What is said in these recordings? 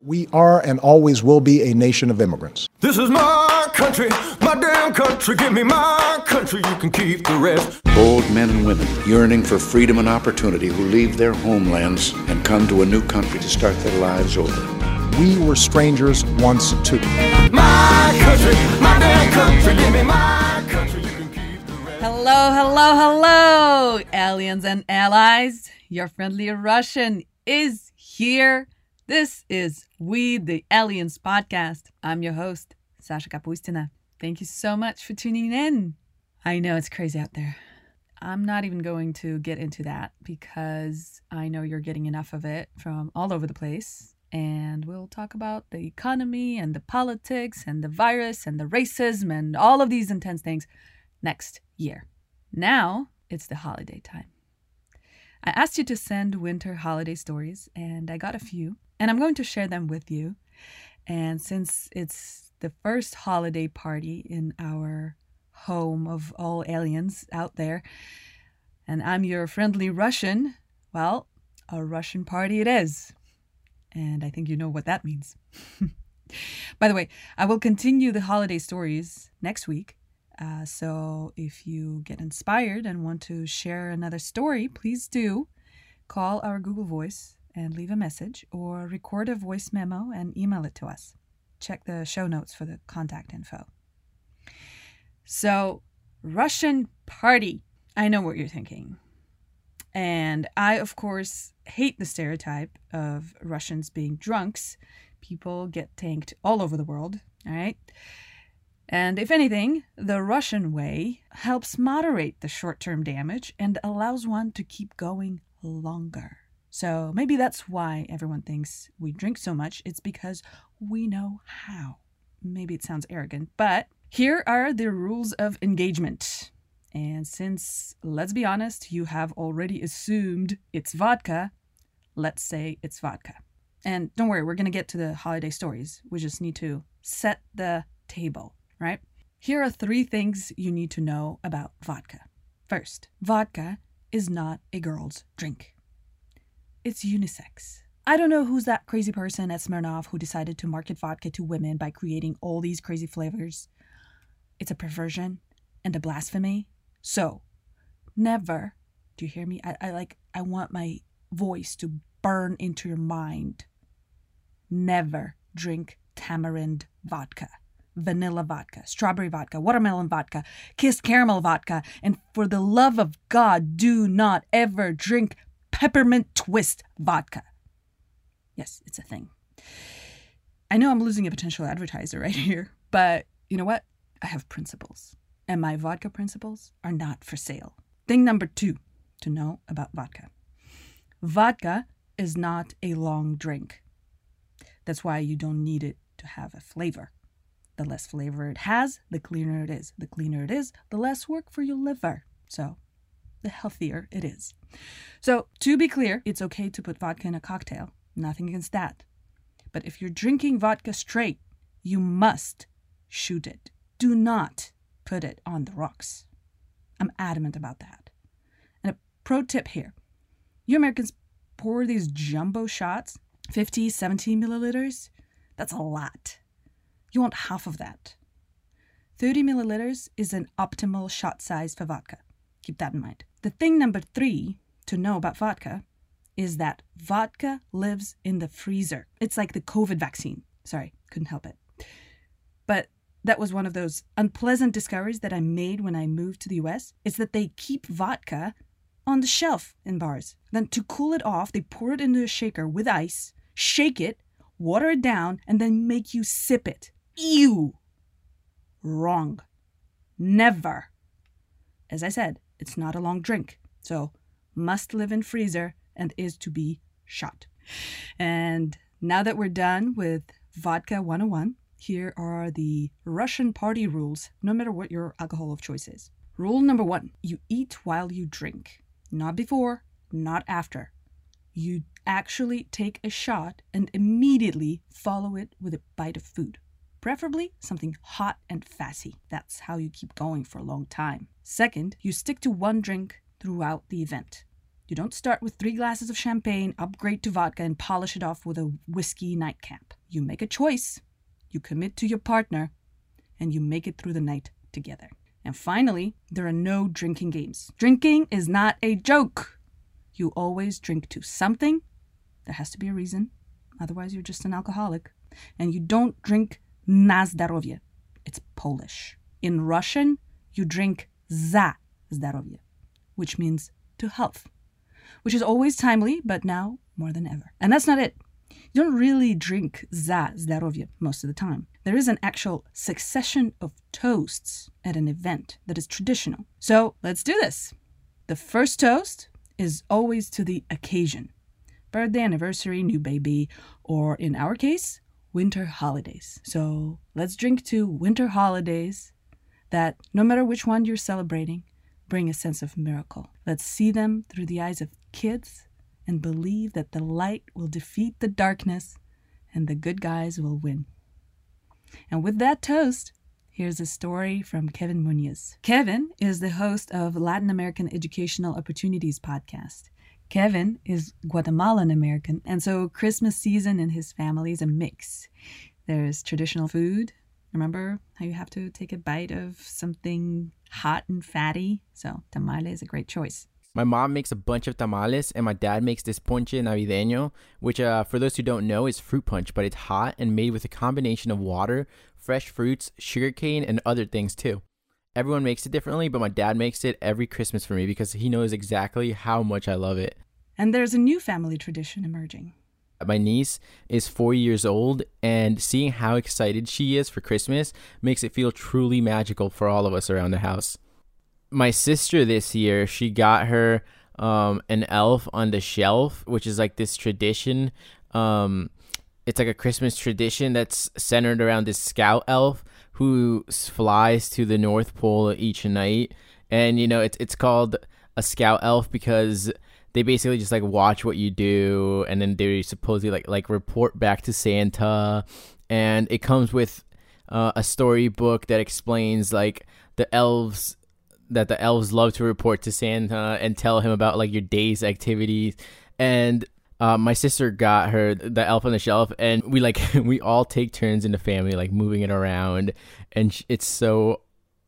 We are and always will be a nation of immigrants. This is my country, my damn country. Give me my country, you can keep the rest. Bold men and women yearning for freedom and opportunity who leave their homelands and come to a new country to start their lives over. We were strangers once too. My country, my damn country. Give me my country, you can keep the rest. Hello, hello, hello, aliens and allies. Your friendly Russian is here. This is We the Aliens podcast. I'm your host, Sasha Kapustina. Thank you so much for tuning in. I know it's crazy out there. I'm not even going to get into that because I know you're getting enough of it from all over the place. And we'll talk about the economy and the politics and the virus and the racism and all of these intense things next year. Now it's the holiday time. I asked you to send winter holiday stories, and I got a few, and I'm going to share them with you. And since it's the first holiday party in our home of all aliens out there, and I'm your friendly Russian, well, a Russian party it is. And I think you know what that means. By the way, I will continue the holiday stories next week. Uh, so if you get inspired and want to share another story, please do call our Google Voice and leave a message or record a voice memo and email it to us. Check the show notes for the contact info. So, Russian party. I know what you're thinking. And I, of course, hate the stereotype of Russians being drunks. People get tanked all over the world, all right? And if anything, the Russian way helps moderate the short term damage and allows one to keep going longer. So maybe that's why everyone thinks we drink so much. It's because we know how. Maybe it sounds arrogant, but here are the rules of engagement. And since, let's be honest, you have already assumed it's vodka, let's say it's vodka. And don't worry, we're going to get to the holiday stories. We just need to set the table, right? Here are three things you need to know about vodka. First, vodka is not a girl's drink, it's unisex. I don't know who's that crazy person at Smirnoff who decided to market vodka to women by creating all these crazy flavors. It's a perversion and a blasphemy. So, never, do you hear me? I, I like, I want my voice to burn into your mind. Never drink tamarind vodka, vanilla vodka, strawberry vodka, watermelon vodka, kissed caramel vodka, and for the love of God, do not ever drink peppermint twist vodka. Yes, it's a thing. I know I'm losing a potential advertiser right here, but you know what? I have principles, and my vodka principles are not for sale. Thing number two to know about vodka vodka is not a long drink. That's why you don't need it to have a flavor. The less flavor it has, the cleaner it is. The cleaner it is, the less work for your liver. So, the healthier it is. So, to be clear, it's okay to put vodka in a cocktail. Nothing against that. But if you're drinking vodka straight, you must shoot it. Do not put it on the rocks. I'm adamant about that. And a pro tip here you Americans pour these jumbo shots, 50, 70 milliliters. That's a lot. You want half of that. 30 milliliters is an optimal shot size for vodka. Keep that in mind. The thing number three to know about vodka is that vodka lives in the freezer. It's like the COVID vaccine. Sorry, couldn't help it. But that was one of those unpleasant discoveries that I made when I moved to the US. It's that they keep vodka on the shelf in bars. Then to cool it off, they pour it into a shaker with ice, shake it, water it down, and then make you sip it. Ew. Wrong. Never. As I said, it's not a long drink, so must live in freezer and is to be shot. And now that we're done with Vodka 101, here are the Russian party rules, no matter what your alcohol of choice is. Rule number one you eat while you drink, not before, not after. You actually take a shot and immediately follow it with a bite of food. Preferably something hot and fatty. That's how you keep going for a long time. Second, you stick to one drink throughout the event. You don't start with three glasses of champagne, upgrade to vodka, and polish it off with a whiskey nightcap. You make a choice, you commit to your partner, and you make it through the night together. And finally, there are no drinking games. Drinking is not a joke. You always drink to something. There has to be a reason. Otherwise, you're just an alcoholic. And you don't drink na zdarowie. It's Polish. In Russian, you drink za zdarowie, which means to health, which is always timely, but now more than ever. And that's not it. You don't really drink za zdarowie most of the time. There is an actual succession of toasts at an event that is traditional. So let's do this. The first toast is always to the occasion birthday, anniversary, new baby, or in our case, winter holidays. So let's drink to winter holidays that, no matter which one you're celebrating, bring a sense of miracle. Let's see them through the eyes of kids and believe that the light will defeat the darkness and the good guys will win. And with that toast, here's a story from Kevin Munoz. Kevin is the host of Latin American Educational Opportunities podcast. Kevin is Guatemalan American, and so Christmas season in his family is a mix. There's traditional food. Remember how you have to take a bite of something hot and fatty? So tamale is a great choice. My mom makes a bunch of tamales, and my dad makes this ponche navideño, which, uh, for those who don't know, is fruit punch, but it's hot and made with a combination of water, fresh fruits, sugarcane, and other things too. Everyone makes it differently, but my dad makes it every Christmas for me because he knows exactly how much I love it. And there's a new family tradition emerging. My niece is four years old, and seeing how excited she is for Christmas makes it feel truly magical for all of us around the house my sister this year, she got her um, an elf on the shelf, which is like this tradition. Um, it's like a Christmas tradition that's centered around this scout elf who flies to the North Pole each night. And you know, it's it's called a scout elf because they basically just like watch what you do and then they supposedly like like report back to Santa and it comes with uh, a storybook that explains like the elves that the elves love to report to Santa and tell him about like your day's activities. And uh, my sister got her the elf on the shelf, and we like we all take turns in the family like moving it around, and it's so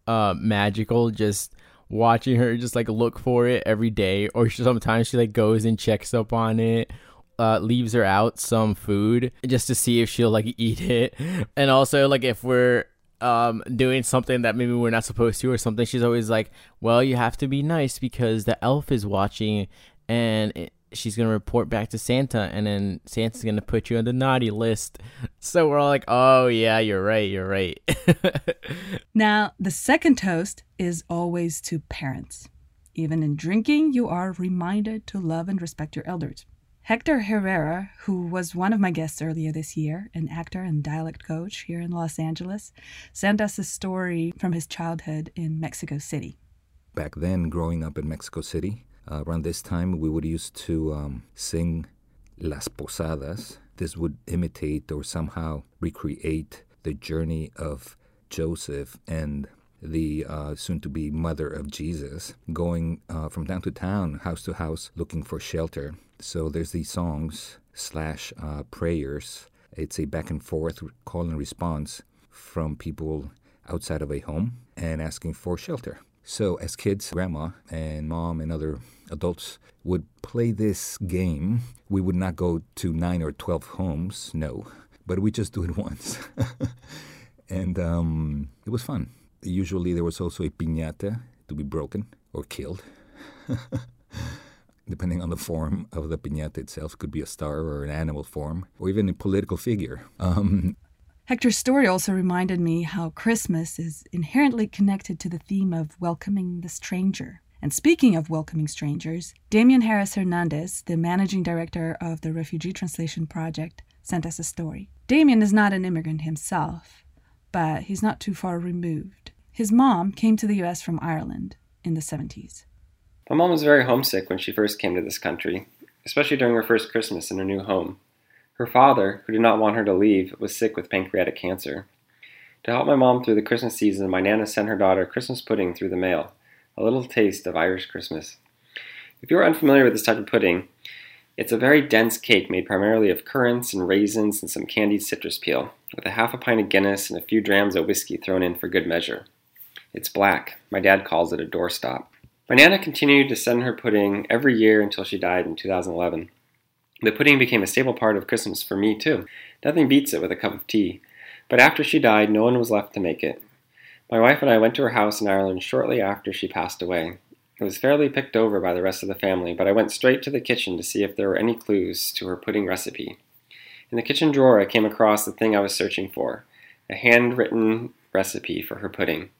uh, magical just watching her just like look for it every day. Or sometimes she like goes and checks up on it. Uh, leaves her out some food just to see if she'll like eat it and also like if we're um, doing something that maybe we're not supposed to or something, she's always like, "Well, you have to be nice because the elf is watching, and it, she's gonna report back to Santa, and then Santa's gonna put you on the naughty list." So we're all like, "Oh yeah, you're right, you're right." now, the second toast is always to parents. Even in drinking, you are reminded to love and respect your elders. Hector Herrera, who was one of my guests earlier this year, an actor and dialect coach here in Los Angeles, sent us a story from his childhood in Mexico City. Back then, growing up in Mexico City, uh, around this time, we would used to um, sing Las Posadas. This would imitate or somehow recreate the journey of Joseph and the uh, soon to be mother of Jesus, going uh, from town to town, house to house, looking for shelter. So there's these songs slash uh, prayers. It's a back and forth call and response from people outside of a home and asking for shelter. So as kids, grandma and mom and other adults would play this game. We would not go to nine or twelve homes, no, but we just do it once, and um, it was fun. Usually there was also a piñata to be broken or killed. depending on the form of the piñata itself, could be a star or an animal form, or even a political figure. Um, Hector's story also reminded me how Christmas is inherently connected to the theme of welcoming the stranger. And speaking of welcoming strangers, Damien Harris Hernandez, the managing director of the Refugee Translation Project, sent us a story. Damien is not an immigrant himself, but he's not too far removed. His mom came to the US from Ireland in the 70s. My mom was very homesick when she first came to this country, especially during her first Christmas in her new home. Her father, who did not want her to leave, was sick with pancreatic cancer. To help my mom through the Christmas season, my Nana sent her daughter Christmas pudding through the mail, a little taste of Irish Christmas. If you are unfamiliar with this type of pudding, it's a very dense cake made primarily of currants and raisins and some candied citrus peel, with a half a pint of Guinness and a few drams of whiskey thrown in for good measure. It's black. My dad calls it a doorstop. My Nana continued to send her pudding every year until she died in 2011. The pudding became a staple part of Christmas for me, too. Nothing beats it with a cup of tea. But after she died, no one was left to make it. My wife and I went to her house in Ireland shortly after she passed away. It was fairly picked over by the rest of the family, but I went straight to the kitchen to see if there were any clues to her pudding recipe. In the kitchen drawer, I came across the thing I was searching for a handwritten recipe for her pudding.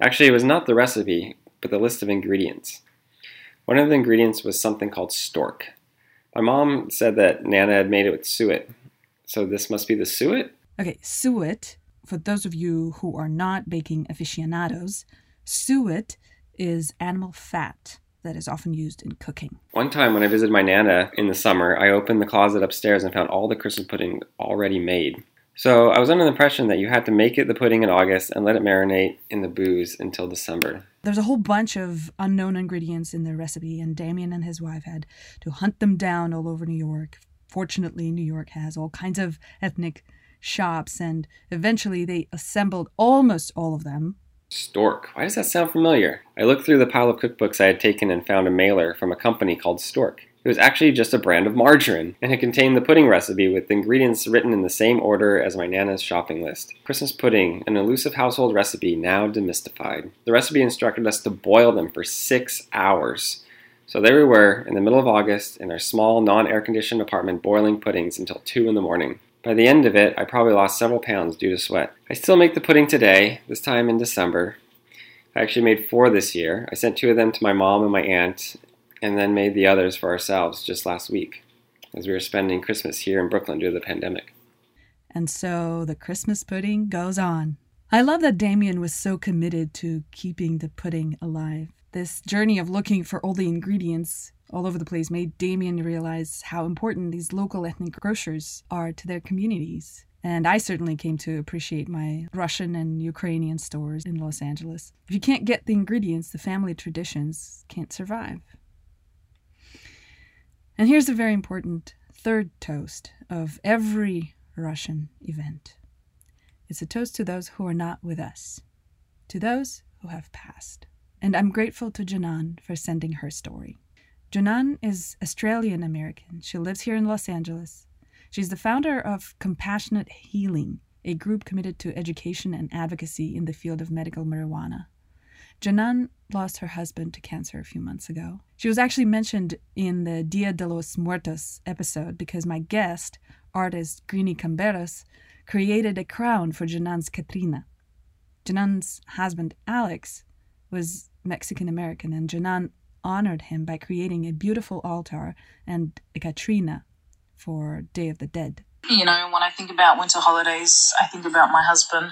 Actually, it was not the recipe, but the list of ingredients. One of the ingredients was something called stork. My mom said that Nana had made it with suet, so this must be the suet? Okay, suet, for those of you who are not baking aficionados, suet is animal fat that is often used in cooking. One time when I visited my Nana in the summer, I opened the closet upstairs and found all the Christmas pudding already made. So I was under the impression that you had to make it the pudding in August and let it marinate in the booze until December. There's a whole bunch of unknown ingredients in the recipe, and Damien and his wife had to hunt them down all over New York. Fortunately, New York has all kinds of ethnic shops, and eventually they assembled almost all of them Stork. Why does that sound familiar? I looked through the pile of cookbooks I had taken and found a mailer from a company called Stork. It was actually just a brand of margarine, and it contained the pudding recipe with ingredients written in the same order as my Nana's shopping list. Christmas pudding, an elusive household recipe now demystified. The recipe instructed us to boil them for six hours. So there we were, in the middle of August, in our small, non air conditioned apartment, boiling puddings until 2 in the morning. By the end of it, I probably lost several pounds due to sweat. I still make the pudding today, this time in December. I actually made four this year. I sent two of them to my mom and my aunt, and then made the others for ourselves just last week, as we were spending Christmas here in Brooklyn due to the pandemic. And so the Christmas pudding goes on. I love that Damien was so committed to keeping the pudding alive. This journey of looking for all the ingredients all over the place made Damien realize how important these local ethnic grocers are to their communities. And I certainly came to appreciate my Russian and Ukrainian stores in Los Angeles. If you can't get the ingredients, the family traditions can't survive. And here's a very important third toast of every Russian event it's a toast to those who are not with us, to those who have passed. And I'm grateful to Janan for sending her story. Janan is Australian American. She lives here in Los Angeles. She's the founder of Compassionate Healing, a group committed to education and advocacy in the field of medical marijuana. Janan lost her husband to cancer a few months ago. She was actually mentioned in the Dia de los Muertos episode because my guest, artist Greeny Camberos, created a crown for Janan's Catrina. Janan's husband, Alex, was Mexican American, and Janan honored him by creating a beautiful altar and a Catrina for Day of the Dead. You know, when I think about winter holidays, I think about my husband.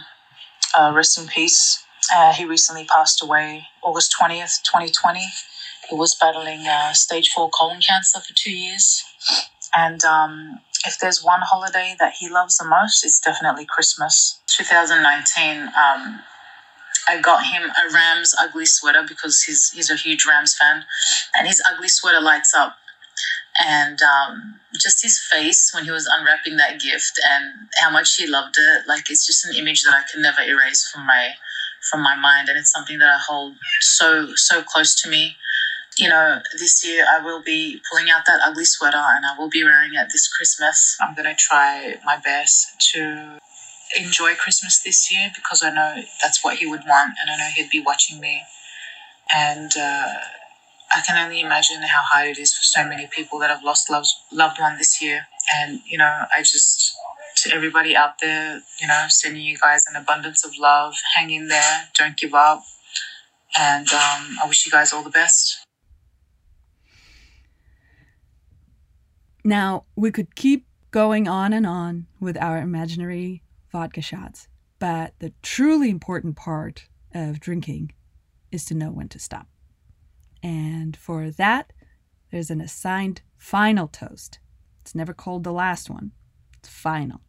Uh, rest in peace. Uh, he recently passed away August 20th, 2020. He was battling uh, stage four colon cancer for two years. And um, if there's one holiday that he loves the most, it's definitely Christmas. 2019, um, I got him a Rams ugly sweater because he's he's a huge Rams fan, and his ugly sweater lights up. And um, just his face when he was unwrapping that gift, and how much he loved it. Like it's just an image that I can never erase from my from my mind, and it's something that I hold so so close to me. You know, this year I will be pulling out that ugly sweater, and I will be wearing it this Christmas. I'm gonna try my best to enjoy Christmas this year because I know that's what he would want, and I know he'd be watching me. And uh, I can only imagine how hard it is for so many people that have lost loved loved one this year. And you know, I just to everybody out there, you know, sending you guys an abundance of love. Hang in there, don't give up, and um, I wish you guys all the best. Now, we could keep going on and on with our imaginary vodka shots. But the truly important part of drinking is to know when to stop. And for that, there's an assigned final toast. It's never called the last one, it's final.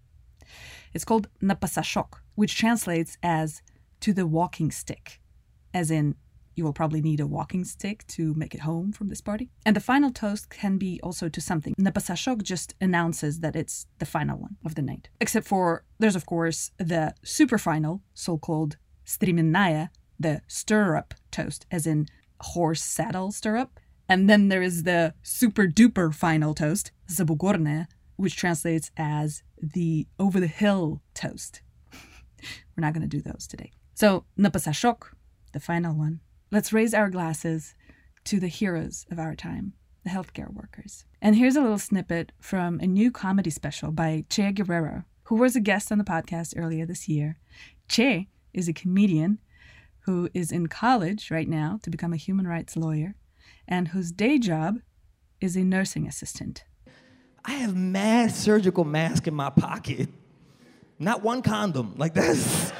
It's called napasashok, which translates as to the walking stick, as in you will probably need a walking stick to make it home from this party. And the final toast can be also to something. Napasashok just announces that it's the final one of the night. Except for there's of course the super final, so-called striminaya, the stirrup toast, as in horse saddle stirrup. And then there is the super duper final toast, zabugorne, which translates as the over the hill toast. We're not going to do those today. So, napasashok, the final one. Let's raise our glasses to the heroes of our time, the healthcare workers. And here's a little snippet from a new comedy special by Che Guerrero, who was a guest on the podcast earlier this year. Che is a comedian who is in college right now to become a human rights lawyer and whose day job is a nursing assistant. I have mad surgical mask in my pocket. Not one condom. Like that's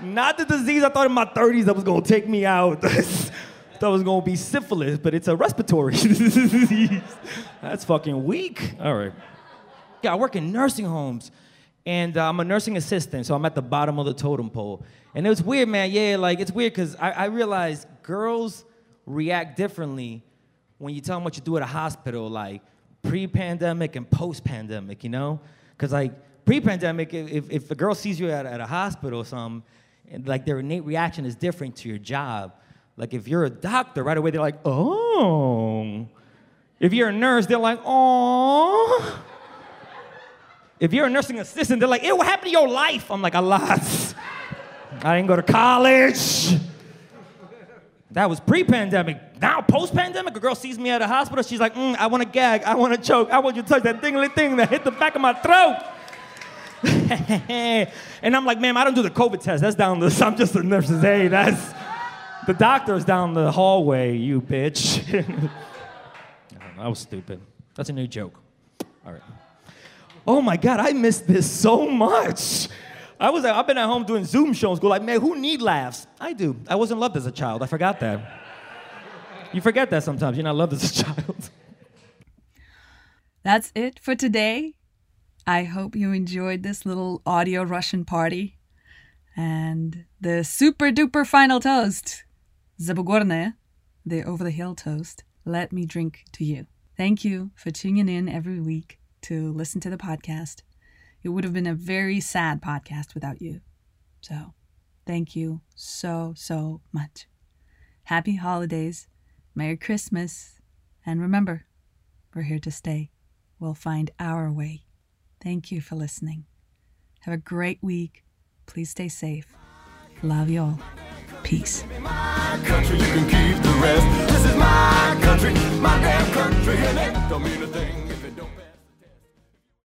not the disease I thought in my 30s that was gonna take me out. that was gonna be syphilis, but it's a respiratory disease. That's fucking weak. All right. Yeah, I work in nursing homes, and uh, I'm a nursing assistant, so I'm at the bottom of the totem pole. And it was weird, man. Yeah, like it's weird because I, I realized girls react differently when you tell them what you do at a hospital, like pre-pandemic and post-pandemic. You know, because like pre-pandemic, if, if a girl sees you at, at a hospital or something, like their innate reaction is different to your job. Like if you're a doctor, right away they're like, oh. If you're a nurse, they're like, oh. If you're a nursing assistant, they're like, it, what happened to your life? I'm like, a lot. I didn't go to college. That was pre-pandemic. Now, post-pandemic, a girl sees me at a hospital. She's like, mm, "I want to gag. I want to choke. I want you to touch that dingly thing that hit the back of my throat." and I'm like, "Ma'am, I don't do the COVID test. That's down the. I'm just a nurse's aide. That's the doctor's down the hallway. You bitch." that was stupid. That's a new joke. All right. Oh my God, I missed this so much. I was I've been at home doing Zoom shows. Go like, man, who need laughs? I do. I wasn't loved as a child. I forgot that. You forget that sometimes. You're not loved as a child. That's it for today. I hope you enjoyed this little audio Russian party and the super duper final toast, the over the hill toast. Let me drink to you. Thank you for tuning in every week to listen to the podcast. It would have been a very sad podcast without you. So, thank you so, so much. Happy holidays, Merry Christmas, and remember, we're here to stay. We'll find our way. Thank you for listening. Have a great week. Please stay safe. Love you all. Peace. This is my country, my damn country, and it don't mean a thing.